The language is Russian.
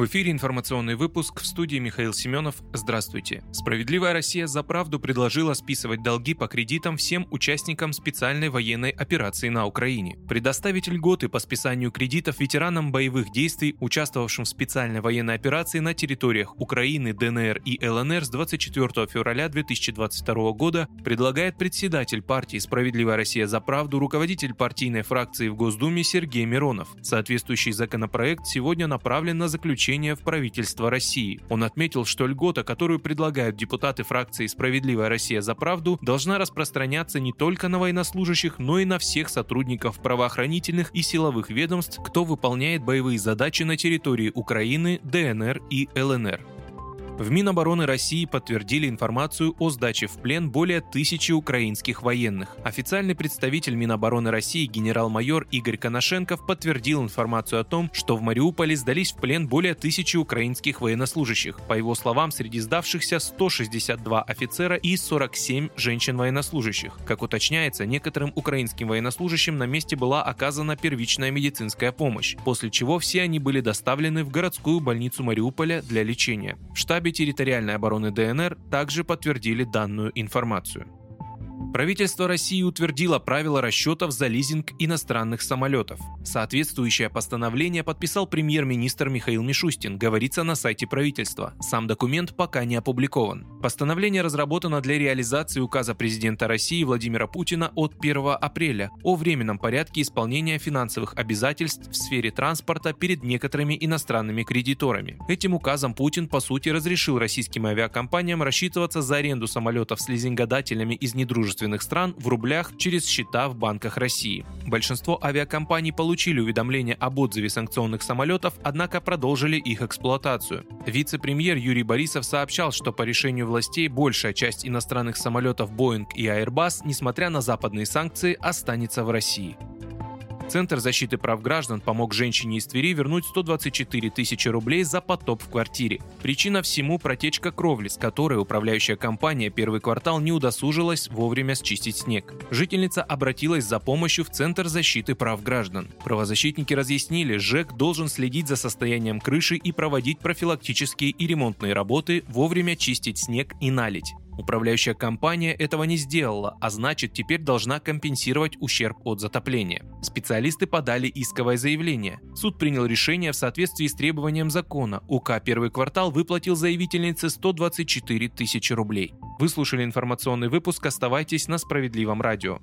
В эфире информационный выпуск в студии Михаил Семенов. Здравствуйте. Справедливая Россия за правду предложила списывать долги по кредитам всем участникам специальной военной операции на Украине. Предоставить льготы по списанию кредитов ветеранам боевых действий, участвовавшим в специальной военной операции на территориях Украины, ДНР и ЛНР с 24 февраля 2022 года предлагает председатель партии «Справедливая Россия за правду», руководитель партийной фракции в Госдуме Сергей Миронов. Соответствующий законопроект сегодня направлен на заключение включения в правительство России. Он отметил, что льгота, которую предлагают депутаты фракции «Справедливая Россия за правду», должна распространяться не только на военнослужащих, но и на всех сотрудников правоохранительных и силовых ведомств, кто выполняет боевые задачи на территории Украины, ДНР и ЛНР. В Минобороны России подтвердили информацию о сдаче в плен более тысячи украинских военных. Официальный представитель Минобороны России генерал-майор Игорь Коношенков подтвердил информацию о том, что в Мариуполе сдались в плен более тысячи украинских военнослужащих. По его словам, среди сдавшихся 162 офицера и 47 женщин-военнослужащих. Как уточняется, некоторым украинским военнослужащим на месте была оказана первичная медицинская помощь, после чего все они были доставлены в городскую больницу Мариуполя для лечения. В штабе штабе территориальной обороны ДНР также подтвердили данную информацию. Правительство России утвердило правила расчетов за лизинг иностранных самолетов. Соответствующее постановление подписал премьер-министр Михаил Мишустин, говорится на сайте правительства. Сам документ пока не опубликован. Постановление разработано для реализации указа президента России Владимира Путина от 1 апреля о временном порядке исполнения финансовых обязательств в сфере транспорта перед некоторыми иностранными кредиторами. Этим указом Путин, по сути, разрешил российским авиакомпаниям рассчитываться за аренду самолетов с лизингодателями из недружественных дружественных стран в рублях через счета в банках России. Большинство авиакомпаний получили уведомление об отзыве санкционных самолетов, однако продолжили их эксплуатацию. Вице-премьер Юрий Борисов сообщал, что по решению властей большая часть иностранных самолетов Boeing и Airbus, несмотря на западные санкции, останется в России. Центр защиты прав граждан помог женщине из Твери вернуть 124 тысячи рублей за потоп в квартире. Причина всему – протечка кровли, с которой управляющая компания первый квартал не удосужилась вовремя счистить снег. Жительница обратилась за помощью в Центр защиты прав граждан. Правозащитники разъяснили, ЖЭК должен следить за состоянием крыши и проводить профилактические и ремонтные работы, вовремя чистить снег и налить. Управляющая компания этого не сделала, а значит теперь должна компенсировать ущерб от затопления. Специалисты подали исковое заявление. Суд принял решение в соответствии с требованием закона. УК «Первый квартал» выплатил заявительнице 124 тысячи рублей. Вы слушали информационный выпуск. Оставайтесь на Справедливом радио.